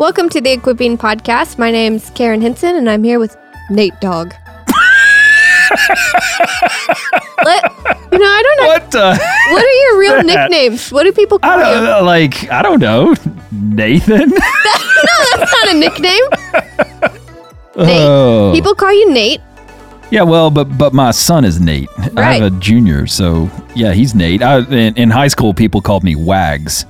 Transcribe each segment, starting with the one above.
Welcome to the Equipping Podcast. My name's Karen Henson, and I'm here with Nate Dog. Let, you know, I don't know. What? What are your real nicknames? What do people call I you? don't know, like I don't know, Nathan. no, That's not a nickname. Oh. Nate. Oh. People call you Nate. Yeah, well, but but my son is Nate. I have a junior, so yeah, he's Nate. I, in, in high school, people called me Wags,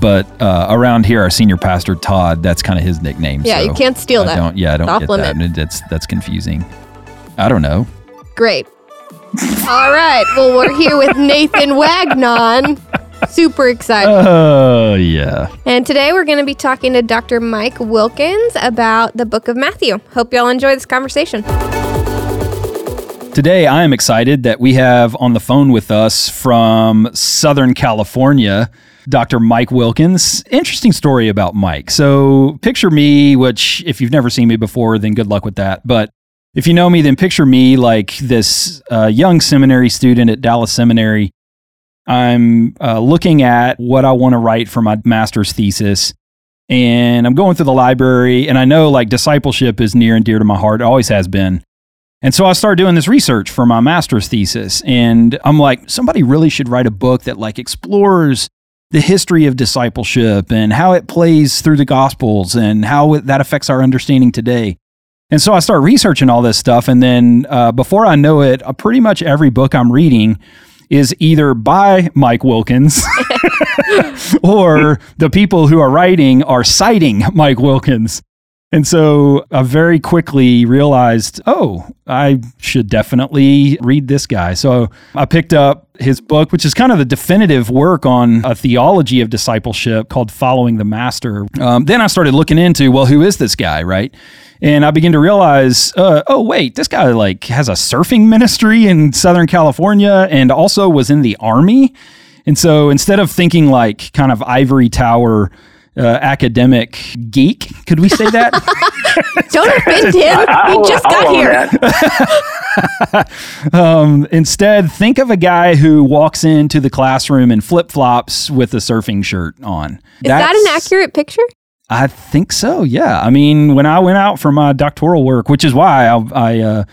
but uh, around here, our senior pastor Todd, that's kind of his nickname. Yeah, so you can't steal I that. Don't, yeah, I don't Off get limit. that. That's that's confusing. I don't know. Great. All right. Well, we're here with Nathan Wagnon. Super excited. Oh yeah. And today we're going to be talking to Dr. Mike Wilkins about the book of Matthew. Hope y'all enjoy this conversation. Today, I am excited that we have on the phone with us from Southern California, Dr. Mike Wilkins. Interesting story about Mike. So, picture me, which, if you've never seen me before, then good luck with that. But if you know me, then picture me like this uh, young seminary student at Dallas Seminary. I'm uh, looking at what I want to write for my master's thesis. And I'm going through the library, and I know like discipleship is near and dear to my heart. It always has been. And so I started doing this research for my master's thesis. And I'm like, somebody really should write a book that like explores the history of discipleship and how it plays through the gospels and how it, that affects our understanding today. And so I start researching all this stuff. And then uh, before I know it, uh, pretty much every book I'm reading is either by Mike Wilkins or the people who are writing are citing Mike Wilkins. And so I very quickly realized, oh, I should definitely read this guy. So I picked up his book, which is kind of the definitive work on a theology of discipleship called Following the Master. Um, then I started looking into, well, who is this guy, right? And I began to realize, uh, oh wait, this guy like has a surfing ministry in Southern California, and also was in the army. And so instead of thinking like kind of ivory tower uh, academic geek, could we say that? Don't offend him. I'll- He just got here. um, instead, think of a guy who walks into the classroom in flip flops with a surfing shirt on. Is that an accurate picture? I think so. Yeah. I mean, when I went out for my doctoral work, which is why I, I uh,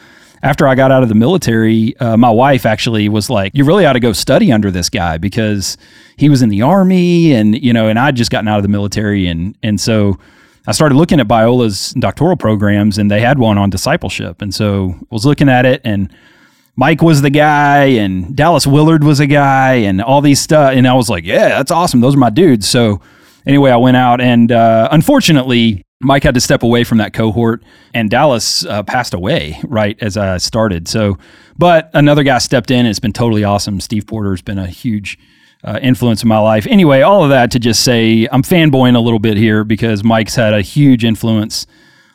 after I got out of the military, uh, my wife actually was like, "You really ought to go study under this guy because he was in the army, and you know, and I'd just gotten out of the military, and and so." I started looking at Biola's doctoral programs, and they had one on discipleship, and so I was looking at it, and Mike was the guy, and Dallas Willard was a guy, and all these stuff. And I was like, yeah, that's awesome. Those are my dudes. So anyway, I went out, and uh, unfortunately, Mike had to step away from that cohort, and Dallas uh, passed away right as I started. So, but another guy stepped in, and it's been totally awesome. Steve Porter's been a huge uh, influence in my life. Anyway, all of that to just say I'm fanboying a little bit here because Mike's had a huge influence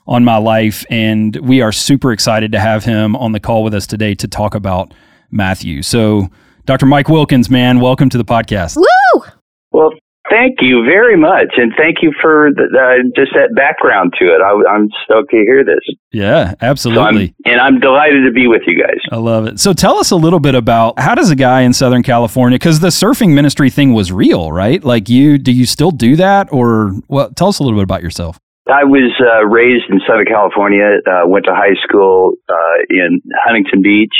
on my life, and we are super excited to have him on the call with us today to talk about Matthew. So, Dr. Mike Wilkins, man, welcome to the podcast. Woo! Well, thank you very much, and thank you for the, uh, just that background to it. I, am stoked to hear this. Yeah, So absolutely. I'm, and I'm delighted to be with you guys. I love it. So tell us a little bit about how does a guy in Southern California because the surfing ministry thing was real, right? Like you, do you still do that, or well, tell us a little bit about yourself. I was uh, raised in Southern California. Uh, went to high school uh, in Huntington Beach,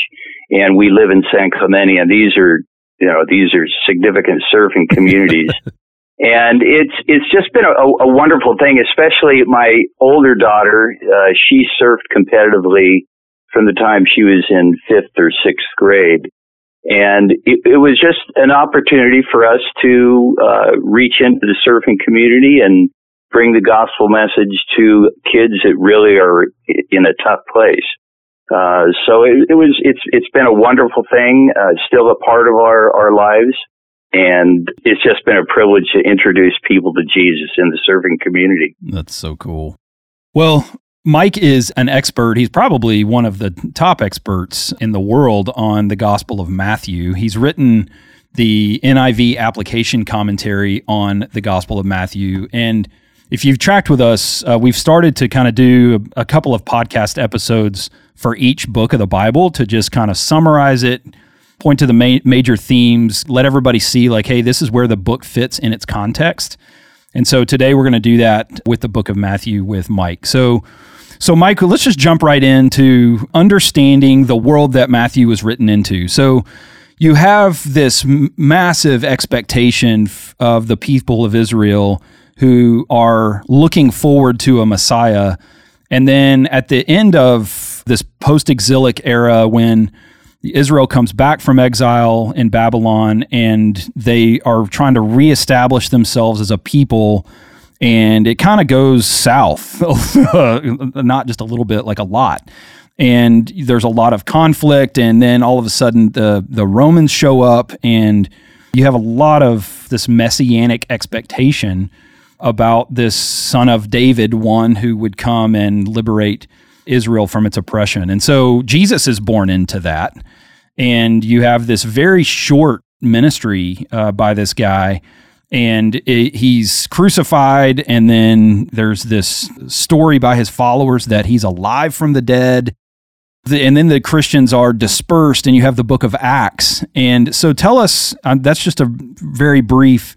and we live in San Clemente. And these are, you know, these are significant surfing communities. and it's it's just been a, a wonderful thing. Especially my older daughter, uh, she surfed competitively from the time she was in fifth or sixth grade. And it, it was just an opportunity for us to uh, reach into the surfing community and bring the gospel message to kids that really are in a tough place. Uh, so it, it, was, it's, it's been a wonderful thing, uh, still a part of our, our lives. And it's just been a privilege to introduce people to Jesus in the serving community. That's so cool. Well, Mike is an expert. He's probably one of the top experts in the world on the Gospel of Matthew. He's written the NIV application commentary on the Gospel of Matthew. And if you've tracked with us, uh, we've started to kind of do a, a couple of podcast episodes for each book of the Bible to just kind of summarize it, point to the ma- major themes, let everybody see, like, hey, this is where the book fits in its context. And so today we're going to do that with the book of Matthew with Mike. So, so Mike, let's just jump right into understanding the world that Matthew was written into. So, you have this m- massive expectation f- of the people of Israel who are looking forward to a Messiah. And then at the end of this post exilic era, when Israel comes back from exile in Babylon and they are trying to reestablish themselves as a people, and it kind of goes south, not just a little bit, like a lot. And there's a lot of conflict and then all of a sudden the the Romans show up and you have a lot of this messianic expectation about this son of David one who would come and liberate Israel from its oppression. And so Jesus is born into that and you have this very short ministry uh, by this guy and it, he's crucified and then there's this story by his followers that he's alive from the dead the, and then the Christians are dispersed, and you have the book of Acts. And so tell us, uh, that's just a very brief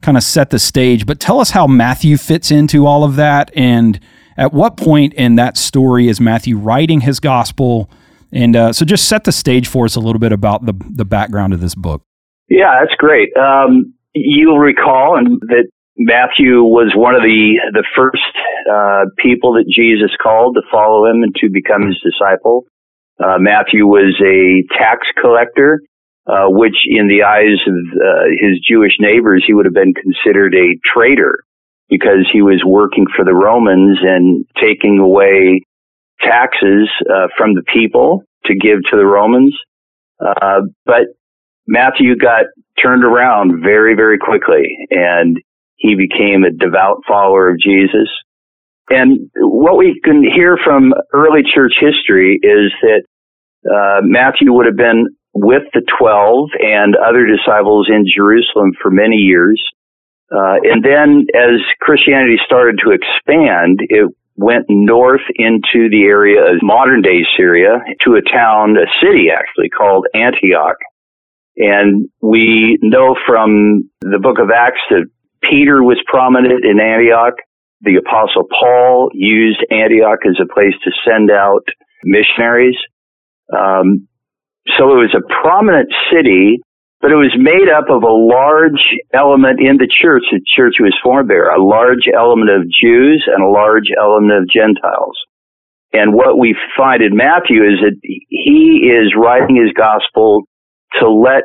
kind of set the stage, but tell us how Matthew fits into all of that. And at what point in that story is Matthew writing his gospel? And uh, so just set the stage for us a little bit about the, the background of this book. Yeah, that's great. Um, you'll recall and that Matthew was one of the the first uh, people that Jesus called to follow him and to become his disciple. Uh, Matthew was a tax collector, uh, which in the eyes of uh, his Jewish neighbors, he would have been considered a traitor because he was working for the Romans and taking away taxes uh, from the people to give to the Romans. Uh, but Matthew got turned around very, very quickly and he became a devout follower of Jesus. And what we can hear from early church history is that uh, Matthew would have been with the 12 and other disciples in Jerusalem for many years. Uh, and then as Christianity started to expand, it went north into the area of modern day Syria to a town, a city actually called Antioch. And we know from the book of Acts that Peter was prominent in Antioch. The apostle Paul used Antioch as a place to send out missionaries. Um, so it was a prominent city, but it was made up of a large element in the church. The church was formed there, a large element of Jews and a large element of Gentiles. And what we find in Matthew is that he is writing his gospel to let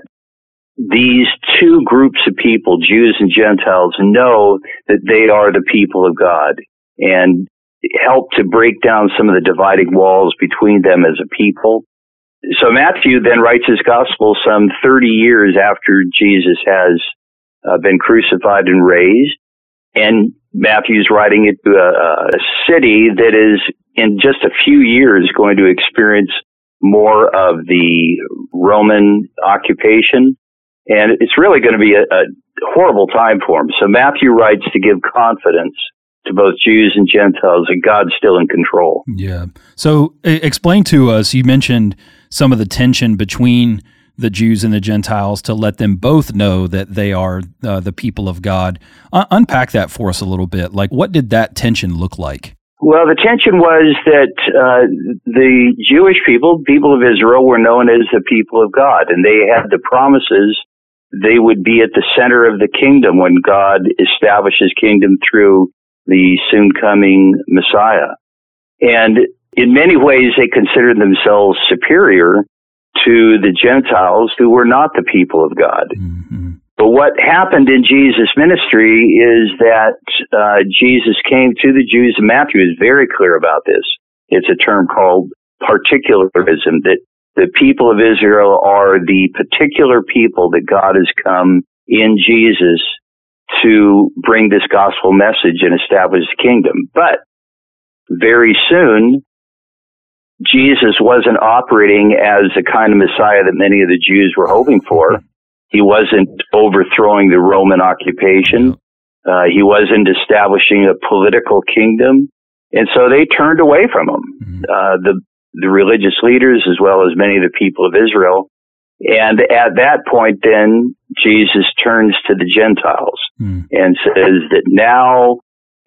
these two groups of people, Jews and Gentiles, know that they are the people of God and help to break down some of the dividing walls between them as a people. So Matthew then writes his gospel some 30 years after Jesus has uh, been crucified and raised. And Matthew's writing it to a, a city that is in just a few years going to experience more of the Roman occupation and it's really going to be a, a horrible time for him. So Matthew writes to give confidence to both Jews and Gentiles that God's still in control. Yeah. So explain to us, you mentioned some of the tension between the Jews and the Gentiles to let them both know that they are uh, the people of God. Uh, unpack that for us a little bit. Like, what did that tension look like? Well, the tension was that uh, the Jewish people, people of Israel, were known as the people of God, and they had the promises they would be at the center of the kingdom when God establishes kingdom through the soon coming Messiah. And in many ways, they considered themselves superior to the Gentiles who were not the people of God. Mm-hmm. But what happened in Jesus' ministry is that uh, Jesus came to the Jews, and Matthew is very clear about this. It's a term called particularism that the people of Israel are the particular people that God has come in Jesus to bring this gospel message and establish the kingdom. But very soon, Jesus wasn't operating as the kind of Messiah that many of the Jews were hoping for. He wasn't overthrowing the Roman occupation. Uh, he wasn't establishing a political kingdom. And so they turned away from him. Mm-hmm. Uh, the the religious leaders as well as many of the people of Israel. And at that point, then Jesus turns to the Gentiles Hmm. and says that now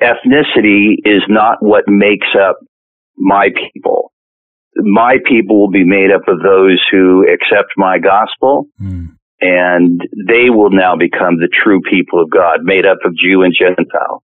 ethnicity is not what makes up my people. My people will be made up of those who accept my gospel Hmm. and they will now become the true people of God, made up of Jew and Gentile.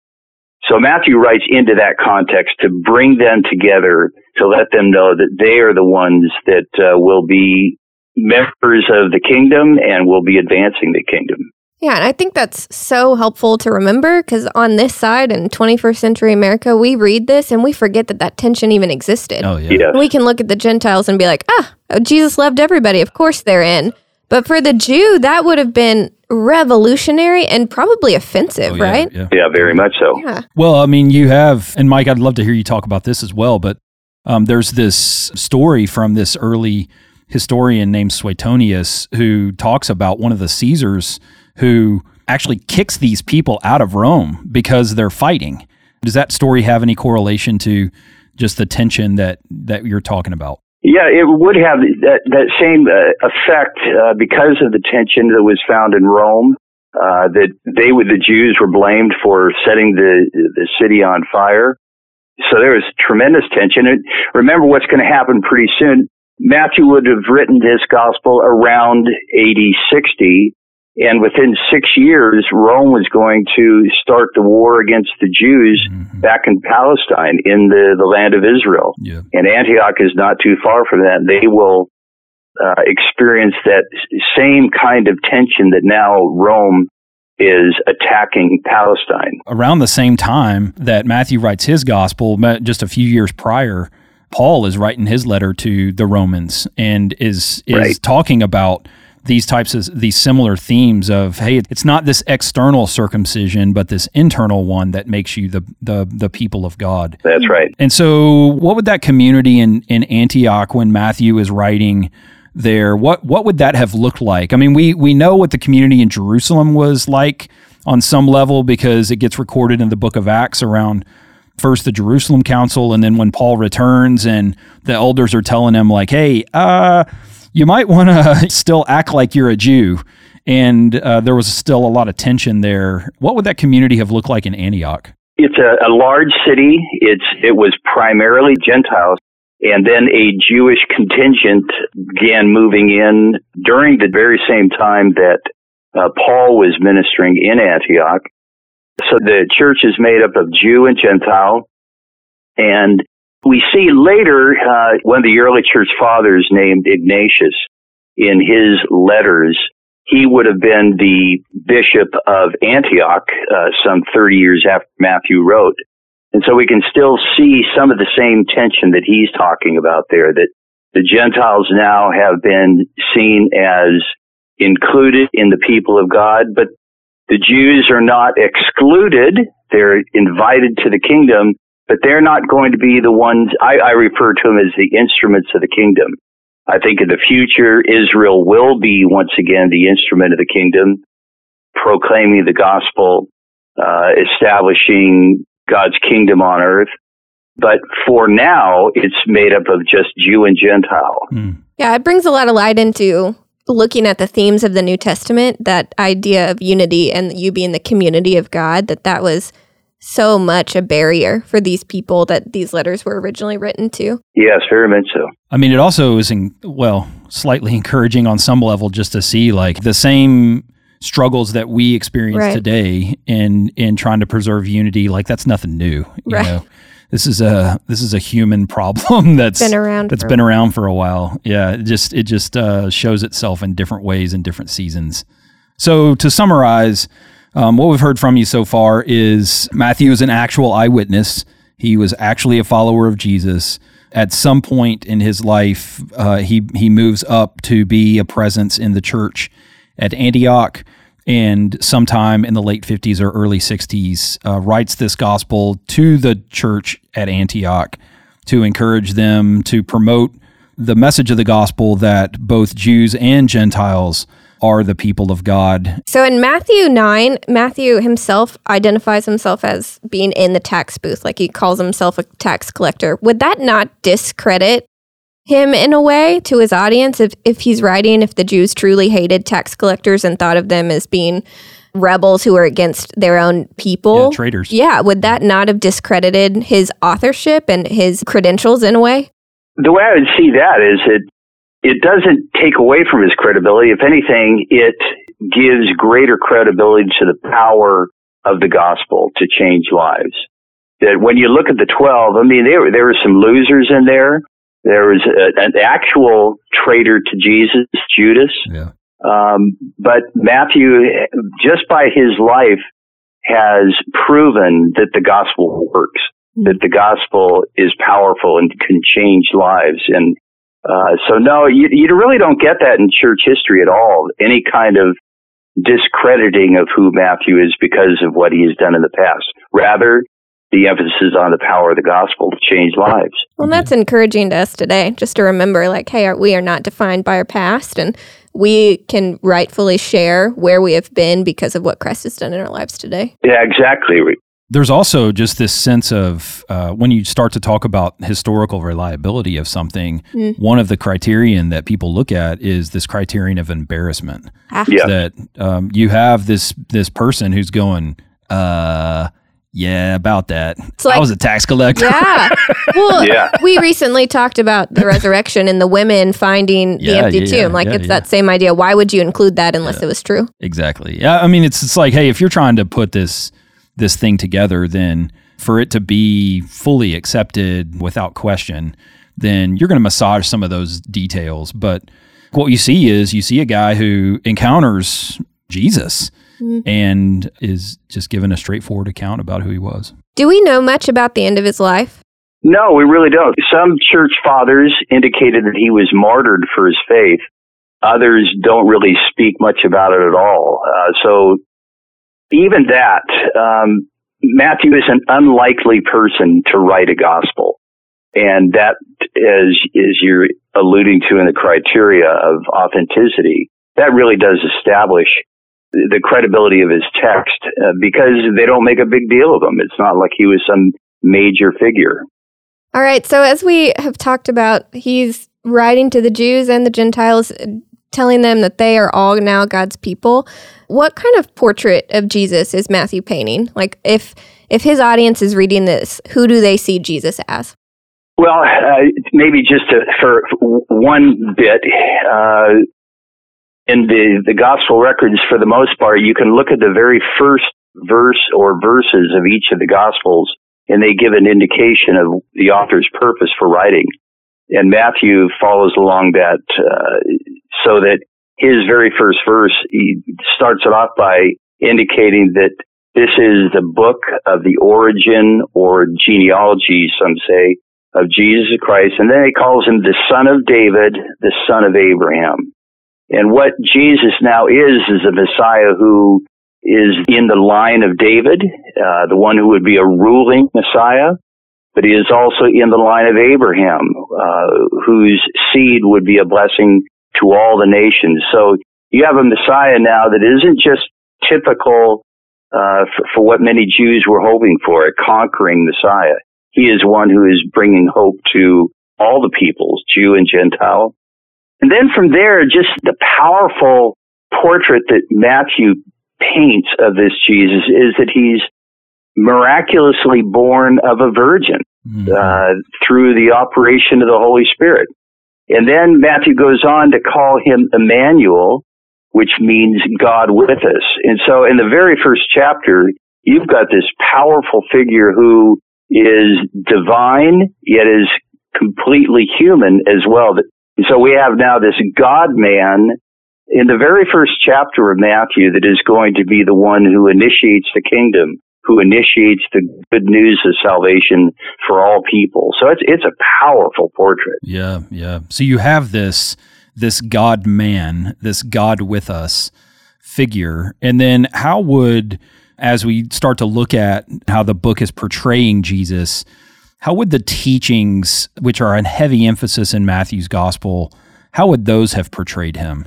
So Matthew writes into that context to bring them together to let them know that they are the ones that uh, will be members of the kingdom and will be advancing the kingdom. Yeah, and I think that's so helpful to remember because on this side in 21st century America, we read this and we forget that that tension even existed. Oh yeah. Yes. We can look at the Gentiles and be like, ah, oh, Jesus loved everybody. Of course they're in. But for the Jew, that would have been revolutionary and probably offensive, Oh, yeah, right? Yeah. Yeah, very much so. Yeah. Well, I mean, you have, and Mike, I'd love to hear you talk about this as well. But um, there's this story from this early historian named Suetonius who talks about one of the Caesars who actually kicks these people out of Rome because they're fighting. Does that story have any correlation to just the tension that that you're talking about? Yeah, it would have that, that same uh, effect uh, because of the tension that was found in Rome. Uh, that they would the Jews were blamed for setting the the city on fire. So there was tremendous tension. And remember what's going to happen pretty soon. Matthew would have written this gospel around AD 60, and within six years, Rome was going to start the war against the Jews Mhm. back in Palestine, in the, the land of Israel Yeah. and Antioch is not too far from that. They will uh, experience that same kind of tension that now Rome is attacking Palestine. around the same time that Matthew writes his gospel, just a few years prior, Paul is writing his letter to the Romans and is is Right. talking about these types of these similar themes of hey, it's not this external circumcision, but this internal one that makes you the the the people of God. That's right. And so, what would that community in, in Antioch, when Matthew is writing there, what what would that have looked like? I mean, we we know what the community in Jerusalem was like on some level because it gets recorded in the Book of Acts around first the Jerusalem Council, and then when Paul returns and the elders are telling him like, "Hey, uh, you might want to still act like you're a Jew." And uh, there was still a lot of tension there. What would that community have looked like in Antioch? It's a, a large city. It's it was primarily Gentiles, and then a Jewish contingent began moving in during the very same time that uh, Paul was ministering in Antioch. So the church is made up of Jew and Gentile, and we see later uh, one of the early church fathers named Ignatius in his letters he would have been the bishop of Antioch uh, some 30 years after Matthew wrote. And so we can still see some of the same tension that he's talking about there, that the Gentiles now have been seen as included in the people of God, but the Jews are not excluded. They're invited to the kingdom, but they're not going to be the ones, I, I refer to them as the instruments of the kingdom. I think in the future, Israel will be once again the instrument of the kingdom, proclaiming the gospel, uh, establishing God's kingdom on earth. But for now, it's made up of just Jew and Gentile. Hmm. Yeah, it brings a lot of light into looking at the themes of the New Testament, that idea of unity and you being the community of God, that that was so much a barrier for these people that these letters were originally written to. Yes, very much so. I mean, it also is, in, well, slightly encouraging on some level just to see like the same struggles that we experience Right. today in in trying to preserve unity. Like that's nothing new. You Right. know, this is a this is a human problem that's Been around that's for- been around for a while. Yeah, it just it just uh, shows itself in different ways in different seasons. So to summarize, um, what we've heard from you so far is Matthew is an actual eyewitness. He was actually a follower of Jesus. At some point in his life, uh, he he moves up to be a presence in the church at Antioch, and sometime in the late 50s or early 60s, uh, writes this gospel to the church at Antioch to encourage them to promote the message of the gospel that both Jews and Gentiles are the people of God. So in Matthew 9, Matthew himself identifies himself as being in the tax booth, like he calls himself a tax collector. Would that not discredit him in a way to his audience if, if he's writing if the Jews truly hated tax collectors and thought of them as being rebels who were against their own people. Yeah, traitors. Yeah, would that not have discredited his authorship and his credentials in a way? The way I would see that is it it doesn't take away from his credibility. If anything, it gives greater credibility to the power of the gospel to change lives. That when you look at the 12, I mean, there, there were some losers in there. There was a, an actual traitor to Jesus, Judas. Yeah. Um, but Matthew, just by his life, has proven that the gospel works, that the gospel is powerful and can change lives. And uh, so, no, you, you really don't get that in church history at all. Any kind of discrediting of who Matthew is because of what he has done in the past. Rather, the emphasis on the power of the gospel to change lives. Well, that's encouraging to us today, just to remember, like, hey, we are not defined by our past, and we can rightfully share where we have been because of what Christ has done in our lives today. Yeah, exactly. There's also just this sense of uh, when you start to talk about historical reliability of something, mm. one of the criterion that people look at is this criterion of embarrassment. Ah. Yeah. That um, you have this this person who's going, uh, yeah, about that. Like, I was a tax collector. Yeah. Well, yeah. we recently talked about the resurrection and the women finding yeah, the empty yeah, tomb. Like it's that same idea. Why would you include that unless it was true? Exactly. Yeah. I mean, it's it's like, hey, if you're trying to put this this thing together, then for it to be fully accepted without question, then you're going to massage some of those details. But what you see is you see a guy who encounters Jesus mm-hmm. and is just given a straightforward account about who he was. Do we know much about the end of his life? No, we really don't. Some church fathers indicated that he was martyred for his faith. Others don't really speak much about it at all. Uh, so even that, um, Matthew is an unlikely person to write a gospel. And that is, is you're alluding to in the criteria of authenticity, that really does establish the credibility of his text uh, because they don't make a big deal of him. It's not like he was some major figure. All right. So, as we have talked about, he's writing to the Jews and the Gentiles, telling them that they are all now God's people. What kind of portrait of Jesus is Matthew painting? Like, if if his audience is reading this, who do they see Jesus as? Well, uh, maybe just to, for one bit, uh, in the, the gospel records, for the most part, you can look at the very first verse or verses of each of the gospels, and they give an indication of the author's purpose for writing. And Matthew follows along that, uh, so that his very first verse, he starts it off by indicating that this is the book of the origin or genealogy, some say, of Jesus Christ. And then he calls him the son of David, the son of Abraham. And what Jesus now is, is a Messiah who is in the line of David, uh, the one who would be a ruling Messiah, but he is also in the line of Abraham, uh, whose seed would be a blessing to all the nations. So you have a Messiah now that isn't just typical uh, for, for what many Jews were hoping for, a conquering Messiah. He is one who is bringing hope to all the peoples, Jew and Gentile, and then from there, just the powerful portrait that Matthew paints of this Jesus is that he's miraculously born of a virgin mm-hmm. uh, through the operation of the Holy Spirit. And then Matthew goes on to call him Emmanuel, which means God with us. And so in the very first chapter, you've got this powerful figure who is divine, yet is completely human as well. That so we have now this God man in the very first chapter of Matthew that is going to be the one who initiates the kingdom, who initiates the good news of salvation for all people. So it's it's a powerful portrait. Yeah, yeah. So you have this this God man, this God with us figure. And then how would as we start to look at how the book is portraying Jesus, how would the teachings, which are a heavy emphasis in Matthew's gospel, how would those have portrayed him?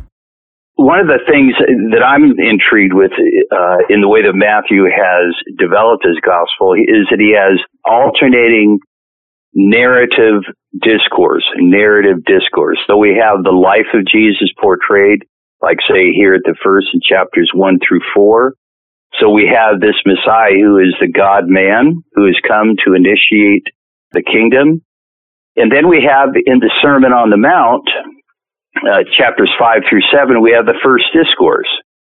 One of the things that I'm intrigued with uh, in the way that Matthew has developed his gospel is that he has alternating narrative discourse, narrative discourse. So we have the life of Jesus portrayed, like say here at the first in chapters one through four. So we have this Messiah who is the God man who has come to initiate the kingdom. And then we have in the Sermon on the Mount, uh, chapters five through seven, we have the first discourse.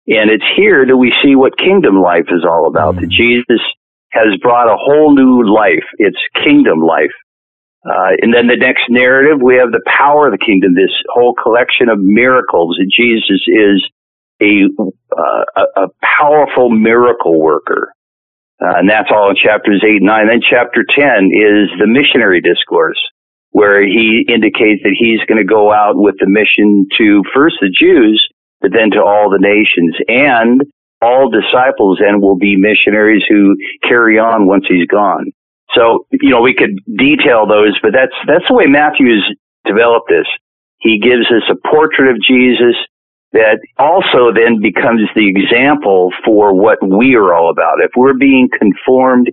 And it's here that we see what kingdom life is all about. Mm-hmm. That Jesus has brought a whole new life. It's kingdom life. Uh, and then the next narrative, we have the power of the kingdom, this whole collection of miracles that Jesus is a, uh, a, a, powerful miracle worker. Uh, and that's all in chapters 8 and 9. Then chapter 10 is the missionary discourse, where he indicates that he's going to go out with the mission to first the Jews, but then to all the nations. And all disciples then will be missionaries who carry on once he's gone. So, you know, we could detail those, but that's, that's the way Matthew's developed this. He gives us a portrait of Jesus that also then becomes the example for what we are all about. If we're being conformed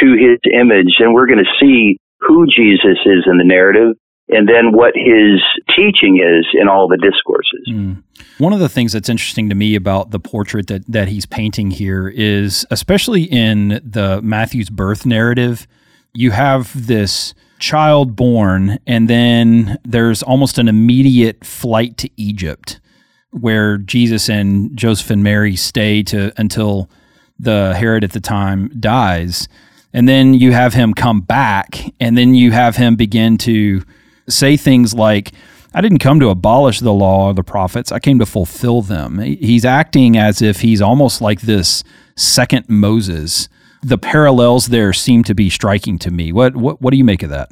to his image, then we're going to see who Jesus is in the narrative and then what his teaching is in all the discourses. Mm. One of the things that's interesting to me about the portrait that, that he's painting here is, especially in the Matthew's birth narrative, you have this child born, and then there's almost an immediate flight to Egypt where Jesus and Joseph and Mary stay to until the Herod at the time dies. And then you have him come back, and then you have him begin to say things like, I didn't come to abolish the law or the prophets. I came to fulfill them. He's acting as if he's almost like this second Moses. The parallels there seem to be striking to me. What what, what do you make of that?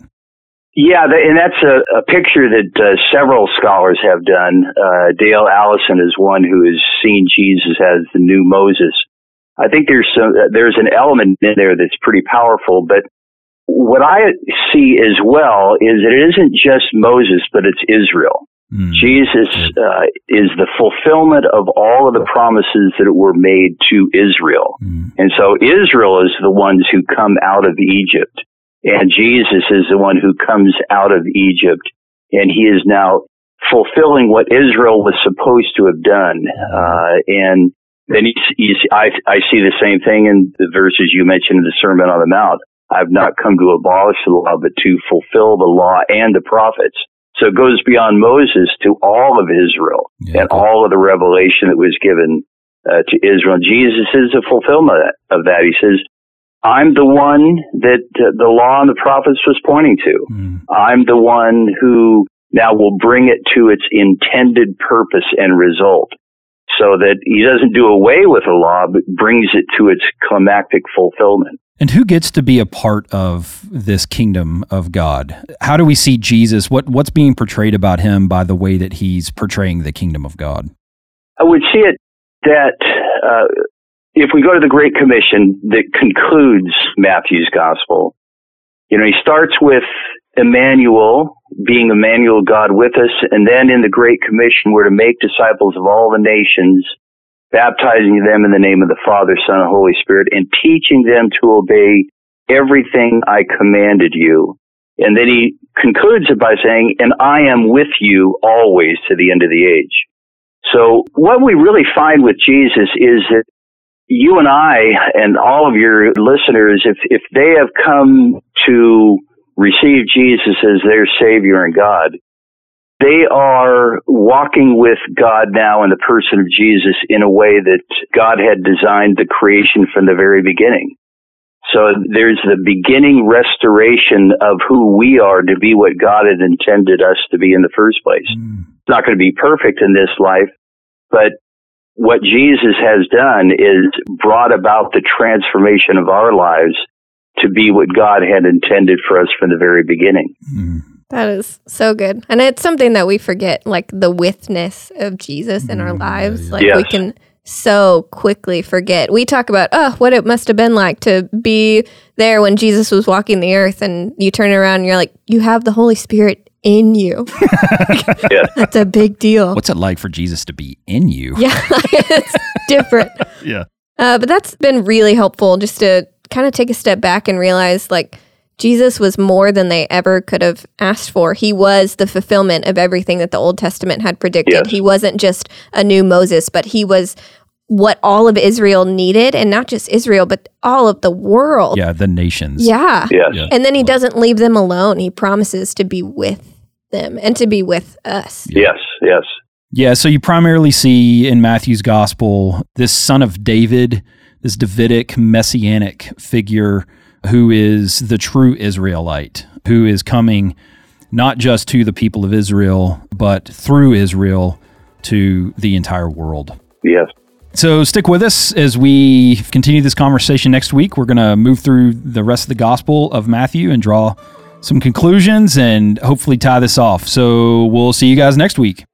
Yeah, and that's a, a picture that uh, several scholars have done. Uh, Dale Allison is one who has seen Jesus as the new Moses. I think there's some, there's an element in there that's pretty powerful, but what I see as well is that it isn't just Moses, but it's Israel. Mm. Jesus uh, is the fulfillment of all of the promises that were made to Israel. Mm. And so Israel is the ones who come out of Egypt. And Jesus is the one who comes out of Egypt and he is now fulfilling what Israel was supposed to have done. Uh, and then he's, he's, I, I see the same thing in the verses you mentioned in the Sermon on the Mount. I've not come to abolish the law, but to fulfill the law and the prophets. So it goes beyond Moses to all of Israel yeah, and all of the revelation that was given uh, to Israel. Jesus is a fulfillment of that. He says, I'm the one that uh, the law and the prophets was pointing to. Mm. I'm the one who now will bring it to its intended purpose and result so that he doesn't do away with the law, but brings it to its climactic fulfillment. And who gets to be a part of this kingdom of God? How do we see Jesus? What what's being portrayed about him by the way that he's portraying the kingdom of God? I would see it that uh, if we go to the Great Commission that concludes Matthew's gospel, you know, he starts with Emmanuel, being Emmanuel, God with us, and then in the Great Commission, we're to make disciples of all the nations, baptizing them in the name of the Father, Son, and Holy Spirit, and teaching them to obey everything I commanded you. And then he concludes it by saying, and I am with you always to the end of the age. So what we really find with Jesus is that you and I and all of your listeners, if, if they have come to receive Jesus as their Savior and God, they are walking with God now in the person of Jesus in a way that God had designed the creation from the very beginning. So there's the beginning restoration of who we are to be what God had intended us to be in the first place. Mm. It's not going to be perfect in this life, but what Jesus has done is brought about the transformation of our lives to be what God had intended for us from the very beginning. Mm. That is so good. And it's something that we forget, like the withness of Jesus in our mm, lives. Like yes. we can so quickly forget. We talk about, oh, what it must have been like to be there when Jesus was walking the earth, and you turn around and you're like, you have the Holy Spirit in you. yeah. That's a big deal. What's it like for Jesus to be in you? Yeah, it's different. yeah. Uh, but that's been really helpful just to kind of take a step back and realize like Jesus was more than they ever could have asked for. He was the fulfillment of everything that the Old Testament had predicted. Yes. He wasn't just a new Moses, but he was what all of Israel needed, and not just Israel, but all of the world. Yeah, the nations. Yeah. Yes. Yeah. And then he doesn't leave them alone. He promises to be with them and to be with us. Yes. Yes. Yeah, so you primarily see in Matthew's gospel this son of David, this Davidic messianic figure who is the true Israelite, who is coming not just to the people of Israel, but through Israel to the entire world. Yes. So stick with us as we continue this conversation next week. We're going to move through the rest of the gospel of Matthew and draw some conclusions and hopefully tie this off. So we'll see you guys next week.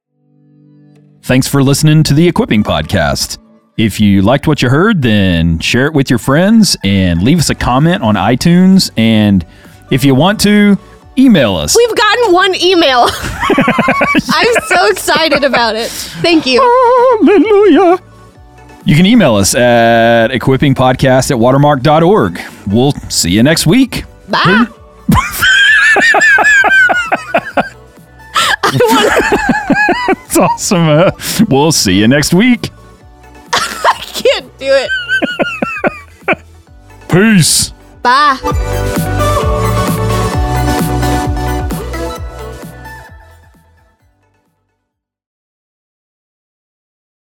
Thanks for listening to the Equipping Podcast. If you liked what you heard, then share it with your friends and leave us a comment on iTunes. And if you want to, email us. We've gotten one email. I'm so excited about it. Thank you. Hallelujah. You can email us at equippingpodcast at watermark.org. We'll see you next week. Bye. It's awesome. Uh, we'll see you next week. I can't do it. Peace. Bye.